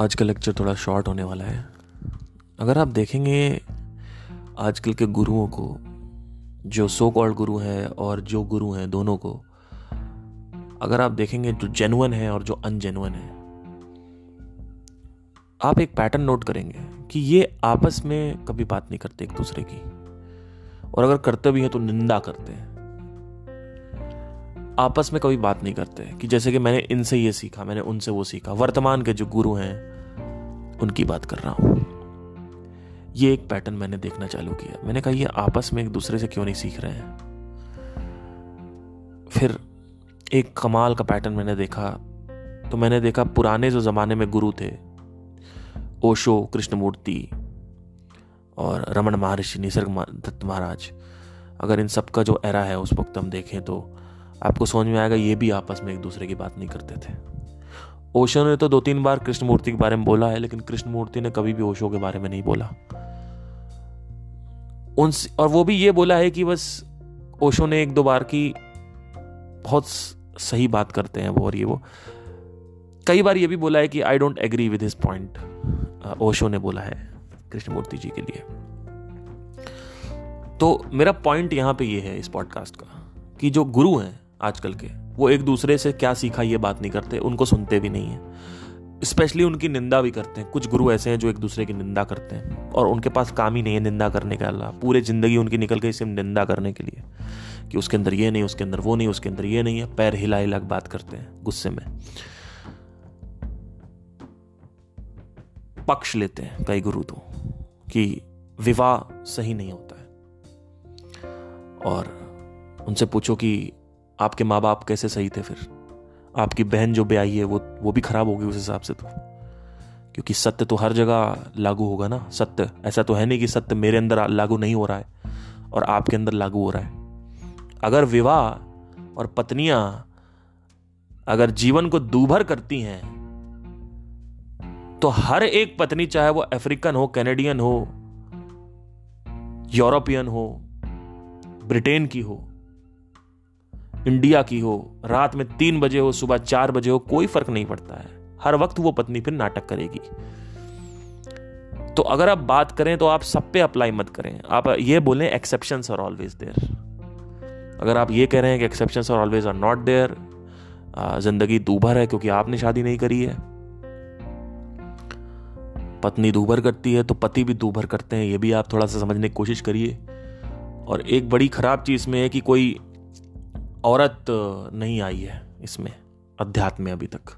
आज का लेक्चर थोड़ा शॉर्ट होने वाला है। अगर आप देखेंगे आजकल के गुरुओं को, जो सो कॉल्ड गुरु हैं और जो गुरु हैं दोनों को, अगर आप देखेंगे जो जेनुअन है और जो अनजेनुअन है, आप एक पैटर्न नोट करेंगे कि ये आपस में कभी बात नहीं करते एक दूसरे की। और अगर करते भी हैं तो निंदा करते हैं। आपस में कभी बात नहीं करते कि जैसे कि मैंने इनसे ये सीखा, मैंने उनसे वो सीखा। वर्तमान के जो गुरु हैं, उनकी बात कर रहा हूँ। ये एक पैटर्न मैंने देखना चालू किया। मैंने कहा, ये आपस में एक दूसरे से क्यों नहीं सीख रहे हैं? फिर एक कमाल का पैटर्न मैंने देखा। तो मैंने देखा, पुराने जो ज़माने में गुरु थे, ओशो, कृष्णमूर्ति और रमन महर्षि, निसर्ग दत्त महाराज, अगर इन सब का जो एरा है, उस वक्त हम देखें तो आपको समझ में आएगा, ये भी आपस में एक दूसरे की बात नहीं करते थे। ओशो ने तो दो तीन बार कृष्णमूर्ति के बारे में बोला है, लेकिन कृष्णमूर्ति ने कभी भी ओशो के बारे में नहीं बोला। उन और वो भी ये बोला है कि बस ओशो ने एक दो बार की बहुत सही बात करते हैं वो और ये वो। कई बार ये भी बोला है कि I don't agree with his point Osho ने बोला है कृष्णमूर्ति जी के लिए। तो मेरा पॉइंट यहाँ पे ये है इस पॉडकास्ट का कि जो गुरु हैं आजकल के। वो एक दूसरे से क्या सीखा ये बात नहीं करते, उनको सुनते भी नहीं है। स्पेशली उनकी निंदा भी करते हैं। कुछ गुरु ऐसे हैं जो एक दूसरे की निंदा करते हैं। और उनके पास काम ही नहीं है निंदा करने का अल्लाह। पूरे ज़िंदगी उनकी निकल गई सिर्फ़ निंदा करने के लिए। कि उसके अंदर ये नहीं, उसके अंदर वो नहीं, उसके अंदर ये नहीं है। पैर हिला हिला बात करते हैं, गुस्से में। पक्ष लेते हैं कई गुरु तो कि विवाह सही नहीं होता है। और उनसे पूछो कि आपके माँ बाप कैसे सही थे फिर? आपकी बहन जो ब्याही है, वो वो भी खराब होगी उस हिसाब से तो। क्योंकि सत्य तो हर जगह लागू होगा ना, सत्य। ऐसा तो है नहीं कि सत्य मेरे अंदर लागू नहीं हो रहा है और आपके अंदर लागू हो रहा है। अगर विवाह और पत्नियाँ अगर जीवन को दूभर करती हैं तो हर एक पत्नी, चाहे वो अफ्रीकन हो, कैनेडियन हो, यूरोपियन हो, ब्रिटेन की हो इंडिया की हो, रात में तीन बजे हो, सुबह चार बजे हो, कोई फ़र्क नहीं पड़ता है। हर वक्त वो पत्नी फिर नाटक करेगी। तो अगर आप बात करें तो आप सब पे अप्लाई मत करें। आप ये बोलें एक्सेप्शन आर ऑलवेज देयर अगर आप ये कह रहे हैं कि exception are always are not there ज़िंदगी दूभर है क्योंकि आपने शादी नहीं करी है। पत्नी दूभर करती है तो पति भी दूभर करते हैं, ये भी आप थोड़ा सा समझने की कोशिश करिए। और एक बड़ी खराब चीज़ में है कि कोई औरत नहीं आई है इसमें, अध्यात्म में अभी तक।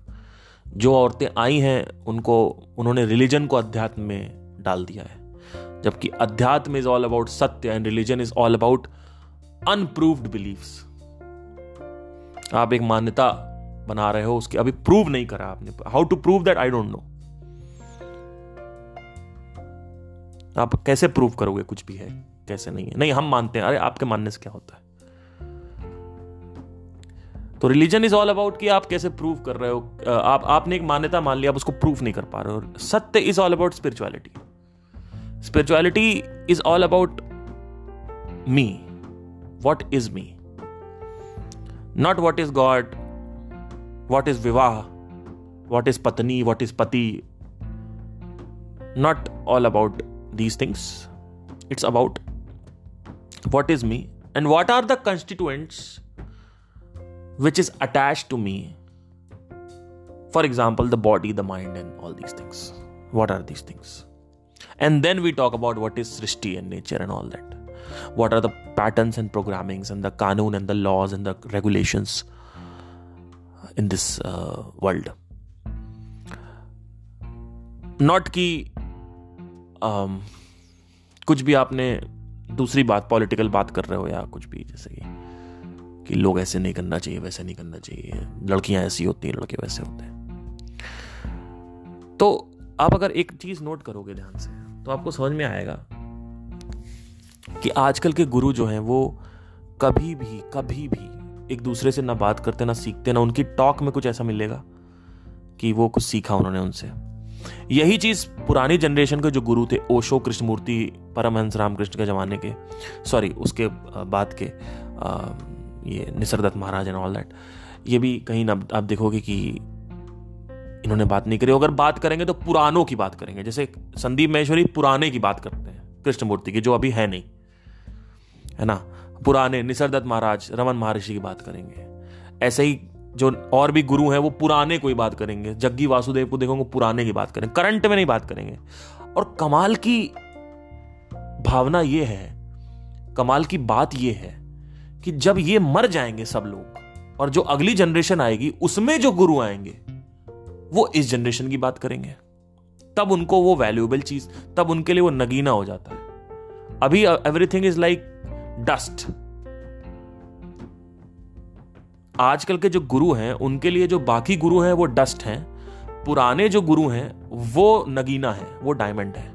जो औरतें आई हैं, उनको, उन्होंने रिलीजन को अध्यात्म में डाल दिया है। जबकि अध्यात्म इज़ ऑल अबाउट सत्य and religion is all about unproved believes आप एक मान्यता बना रहे हो, उसके अभी प्रूव नहीं करा आपने। How to prove that I don't know आप कैसे प्रूव करोगे कुछ भी है, कैसे नहीं है? नहीं, हम मानते हैं, अरे आपके मानने से क्या होता है? तो रिलीजन इज़ ऑल अबाउट कि आप कैसे प्रूव कर रहे हो आप, आपने एक मान्यता मान लिया आप उसको प्रूव नहीं कर पा रहे हो। सत्य is all about spirituality spirituality is all about me what is me not what is God what is विवाह वॉट इज़ पत्नी वॉट इज़ पति not all about these things it's about what is me and what are the constituents which is attached to me. For example, the body, the mind, and all these things. What are these things? And then we talk about what is Srishti and nature and all that. What are the patterns and programmings and the kanun and the laws and the regulations in this uh, world. Not कि um, कुछ भी आपने दूसरी बात political बात कर रहे हो या कुछ भी जैसे कि कि लोग ऐसे नहीं करना चाहिए, वैसे नहीं करना चाहिए। लड़कियाँ ऐसी होती हैं, लड़के वैसे होते हैं। तो आप अगर एक चीज़ नोट करोगे ध्यान से तो आपको समझ में आएगा कि आजकल के गुरु जो हैं, वो कभी भी कभी भी एक दूसरे से ना बात करते, ना सीखते, ना उनकी टॉक में कुछ ऐसा मिलेगा कि वो कुछ सीखा उन्होंने उनसे। यही चीज़ पुरानी जनरेशन के जो गुरु थे, ओशो कृष्णमूर्ति परमहंस रामकृष्ण के जमाने के, सॉरी, उसके बाद के ये Nisargadatta Maharaj and all that ये भी कहीं ना, आप देखोगे कि इन्होंने बात नहीं करी। अगर बात करेंगे तो पुरानों की बात करेंगे। जैसे संदीप महेश्वरी पुराने की बात करते हैं, कृष्णमूर्ति की, जो अभी है नहीं। है ना? पुराने निसरदत्त महाराज, रमन महर्षि की बात करेंगे। ऐसे ही जो और भी गुरु हैं, वो पुराने कोई बात करेंगे। जग्गी वासुदेव को देखोगे पुराने की बात करेंगे। करंट में नहीं बात करेंगे। और कमाल की भावना ये है, कमाल की बात ये है कि जब ये मर जाएँगे सब लोग और जो अगली जनरेशन आएगी, उसमें जो गुरु आएँगे, वो इस जनरेशन की बात करेंगे। तब उनको वो वैल्यूएबल चीज़, तब उनके लिए वो नगीना हो जाता है। अभी एवरीथिंग इज़ लाइक डस्ट आजकल के जो गुरु हैं, उनके लिए जो बाकी गुरु हैं, वो डस्ट हैं। पुराने जो गुरु हैं, वो नगीना है, वो डायमंड है।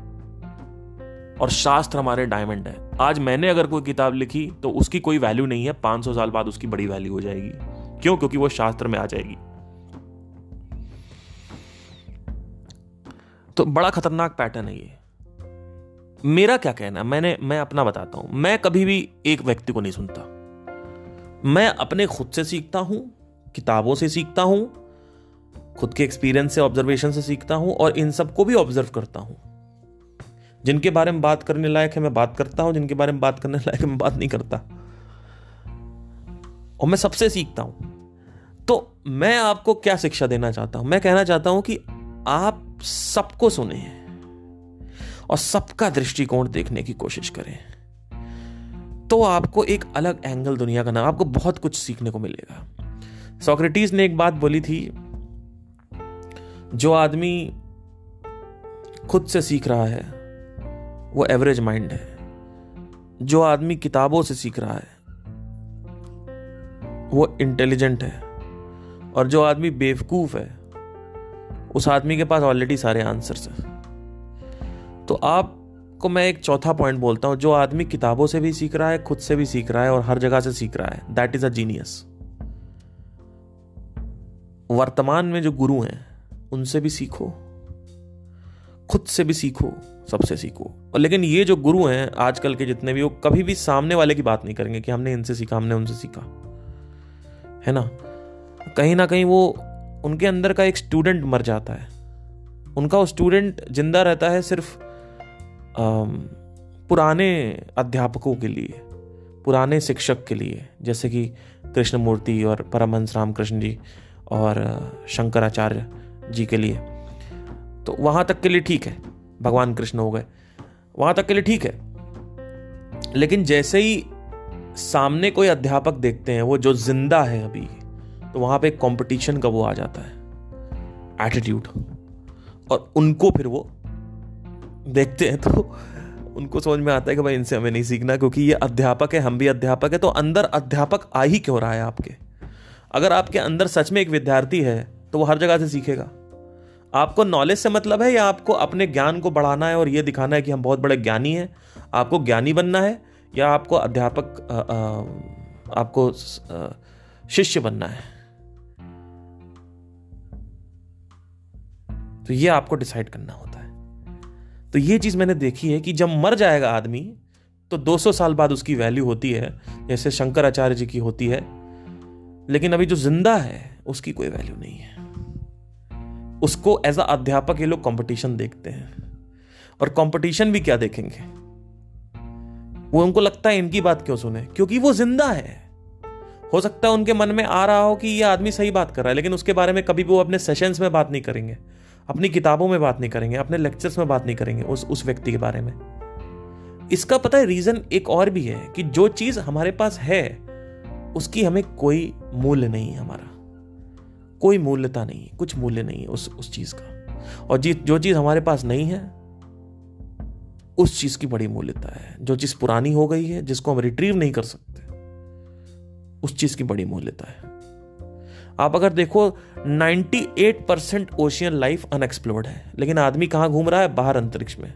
और शास्त्र हमारे डायमंड है। आज मैंने अगर कोई किताब लिखी तो उसकी कोई वैल्यू नहीं है। 500 साल बाद उसकी बड़ी वैल्यू हो जाएगी। क्यों? क्योंकि वो शास्त्र में आ जाएगी। तो बड़ा खतरनाक पैटर्न है ये। मेरा क्या कहना मैंने, मैं अपना बताता हूँ। मैं कभी भी एक व्यक्ति को नहीं सुनता। मैं अपने खुद से सीखता हूँ, किताबों से सीखता हूँ, खुद के एक्सपीरियंस से ऑब्जर्वेशन से सीखता हूँ, और इन सबको भी ऑब्ज़र्व करता हूँ। जिनके बारे में बात करने लायक है, मैं बात करता हूँ, जिनके बारे में बात करने लायक मैं बात नहीं करता। और मैं सबसे सीखता हूँ। तो मैं आपको क्या शिक्षा देना चाहता हूँ? मैं कहना चाहता हूँ कि आप सबको सुने और सबका दृष्टिकोण देखने की कोशिश करें। तो आपको एक अलग एंगल दुनिया का नाम, आपको बहुत कुछ सीखने को मिलेगा। सोक्रेटिस ने एक बात बोली थी, जो आदमी खुद से सीख रहा है वो एवरेज माइंड है, जो आदमी किताबों से सीख रहा है, वो इंटेलिजेंट है, और जो आदमी बेवकूफ़ है, उस आदमी के पास ऑलरेडी सारे आंसर्स हैं। तो आपको मैं एक चौथा पॉइंट बोलता हूँ, जो आदमी किताबों से भी सीख रहा है, खुद से भी सीख रहा है, और हर जगह से सीख रहा है दैट इज़ अ जीनियस वर्तमान में जो गुरु हैं, उनसे भी सीखो। खुद से भी सीखो सबसे सीखो। और लेकिन ये जो गुरु हैं आजकल के जितने भी वो कभी भी सामने वाले की बात नहीं करेंगे कि हमने इनसे सीखा हमने उनसे सीखा। है ना? कहीं ना कहीं वो उनके अंदर का एक स्टूडेंट मर जाता है। उनका वो स्टूडेंट ज़िंदा रहता है सिर्फ़ आ, पुराने अध्यापकों के लिए पुराने शिक्षक के लिए जैसे कि कृष्णमूर्ति और परमहंस रामकृष्ण जी और शंकराचार्य जी के लिए। तो वहाँ तक के लिए ठीक है। भगवान कृष्ण हो गए। वहाँ तक के लिए ठीक है। लेकिन जैसे ही सामने कोई अध्यापक देखते हैं, वो जो ज़िंदा है अभी तो वहाँ पे कंपटीशन का वो आ जाता है। एटीट्यूड और उनको फिर वो देखते हैं तो उनको समझ में आता है कि भाई इनसे हमें नहीं सीखना, क्योंकि ये अध्यापक है, हम भी अध्यापक है तो अंदर अध्यापक आ ही क्यों रहा है आपके? अगर आपके अंदर सच में एक विद्यार्थी है तो वो हर जगह से सीखेगा। आपको नॉलेज से मतलब है या आपको अपने ज्ञान को बढ़ाना है और ये दिखाना है कि हम बहुत बड़े ज्ञानी हैं? आपको ज्ञानी बनना है या आपको अध्यापक आ, आ, आपको शिष्य बनना है? तो ये आपको डिसाइड करना होता है। तो ये चीज़ मैंने देखी है कि जब मर जाएगा आदमी तो 200 साल बाद उसकी वैल्यू होती है जैसे शंकराचार्य जी की होती है लेकिन अभी जो ज़िंदा है उसकी कोई वैल्यू नहीं है। उसको एज अ अध्यापक ये लोग कंपटीशन देखते हैं। और कंपटीशन भी क्या देखेंगे? वो उनको लगता है इनकी बात क्यों सुने? क्योंकि वो ज़िंदा है। हो सकता है उनके मन में आ रहा हो कि ये आदमी सही बात कर रहा है, लेकिन उसके बारे में कभी भी वो अपने सेशंस में बात नहीं करेंगे, अपनी किताबों में बात नहीं करेंगे, अपने लेक्चर्स में बात नहीं करेंगे उस उस व्यक्ति के बारे में। इसका पता है रीजन एक और भी है कि जो चीज़ हमारे पास है, उसकी हमें कोई मूल्य नहीं है हमारा। कोई मूल्यता नहीं है, कुछ मूल्य नहीं है उस उस चीज़ का। और जी, जो चीज़ हमारे पास नहीं है, उस चीज़ की बड़ी मूल्यता है। जो चीज़ पुरानी हो गई है, जिसको हम रिट्रीव नहीं कर सकते, उस चीज़ की बड़ी मूल्यता है। आप अगर देखो 98 परसेंट ओशियन लाइफ अनएक्सप्लोर्ड है, लेकिन आदमी कहाँ घूम रहा है? बाहर अंतरिक्ष में।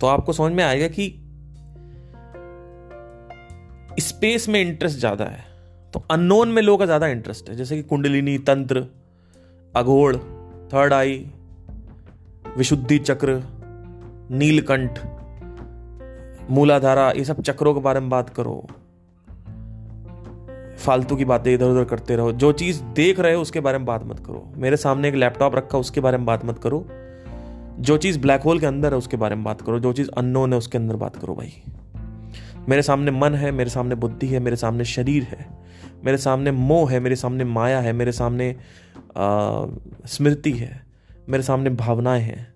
तो आपको समझ में आएगा कि स्पेस में इंटरेस्ट ज़्यादा है तो अननोन में लोगों का ज़्यादा इंटरेस्ट है, जैसे कि कुंडलिनी, तंत्र, अघोड़ थर्ड आई विशुद्धि चक्र, नीलकंठ, मूलाधारा, ये सब चक्रों के बारे में बात करो। फालतू की बातें इधर उधर करते रहो, जो चीज़ देख रहे हो उसके बारे में बात मत करो। मेरे सामने एक लैपटॉप रखा, उसके बारे में बात मत करो। जो चीज़ ब्लैक होल के अंदर है, उसके बारे में बात करो। जो चीज़ अननोन है, उसके अंदर बात करो भाई। मेरे सामने मन है, मेरे सामने बुद्धि है, मेरे सामने शरीर है, मेरे सामने मोह है, मेरे सामने माया है, मेरे सामने स्मृति है, मेरे सामने भावनाएँ हैं,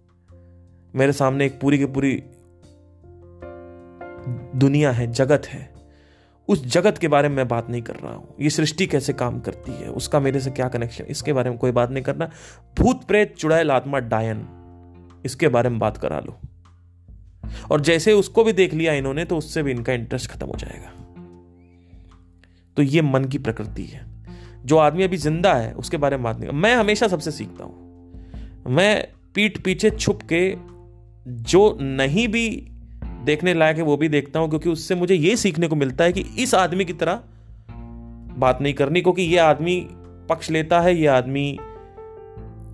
मेरे सामने एक पूरी की पूरी दुनिया है, जगत है। उस जगत के बारे में मैं बात नहीं कर रहा हूँ। ये सृष्टि कैसे काम करती है? उसका मेरे से क्या कनेक्शन इसके बारे में कोई बात नहीं करना। भूत प्रेत चुड़ैल आत्मा डायन। इसके बारे में बात करा लो। और जैसे उसको भी देख लिया इन्होंने तो उससे भी इनका इंटरेस्ट खत्म हो जाएगा। तो ये मन की प्रकृति है। जो आदमी अभी ज़िंदा है, उसके बारे में बात नहीं मैं हमेशा सबसे सीखता हूँ। मैं पीठ पीछे छुप के जो नहीं भी देखने लायक है, वो भी देखता हूँ, क्योंकि उससे मुझे ये सीखने को मिलता है कि इस आदमी की तरह बात नहीं करनी, क्योंकि ये आदमी पक्ष लेता है, ये आदमी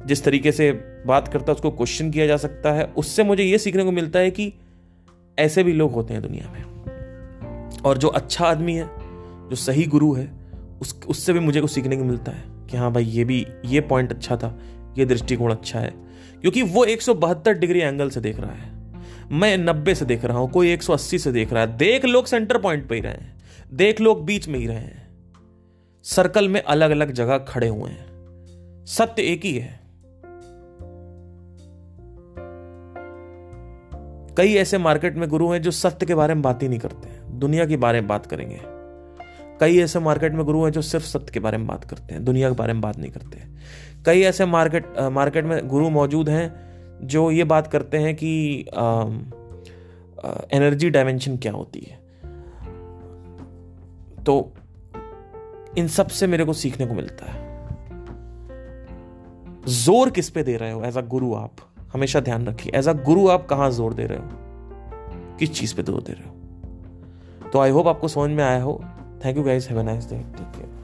जिस तरीके से बात करता है, उसको क्वेश्चन किया जा सकता है। उससे मुझे ये सीखने को मिलता है कि ऐसे भी लोग होते हैं दुनिया में। और जो अच्छा आदमी है, जो सही गुरु है, उस, उससे भी मुझे कुछ सीखने को मिलता है कि हाँ भाई, ये भी, ये पॉइंट अच्छा था, ये दृष्टिकोण अच्छा है। क्योंकि वो एक सौ बहत्तर डिग्री एंगल से देख रहा है। मैं 90 से देख रहा हूँ, कोई 180 से देख रहा है। देख लोग सेंटर पॉइंट पे ही रहे हैं। देख लोग बीच में ही रहे हैं। सर्कल में अलग अलग जगह खड़े हुए हैं। सत्य एक ही है। कई ऐसे मार्केट में गुरु हैं जो सत्य के बारे में बात ही नहीं करते दुनिया के बारे में बात करेंगे। कई ऐसे मार्केट में गुरु हैं जो सिर्फ़ सत्य के बारे में बात करते हैं, दुनिया के बारे में बात नहीं करते कई ऐसे मार्केट मार्केट में गुरु मौजूद हैं जो ये बात करते हैं कि एनर्जी डायमेंशन क्या होती है। तो इन सबसे मेरे को सीखने को मिलता है। ज़ोर किस पे दे रहे हो एज अ गुरु आप? हमेशा ध्यान रखिए। एज अ गुरु आप कहाँ ज़ोर दे रहे हो? किस चीज़ पे ज़ोर दे रहे हो? तो आई होप आपको समझ में आया हो। Thank you guys have a nice day take care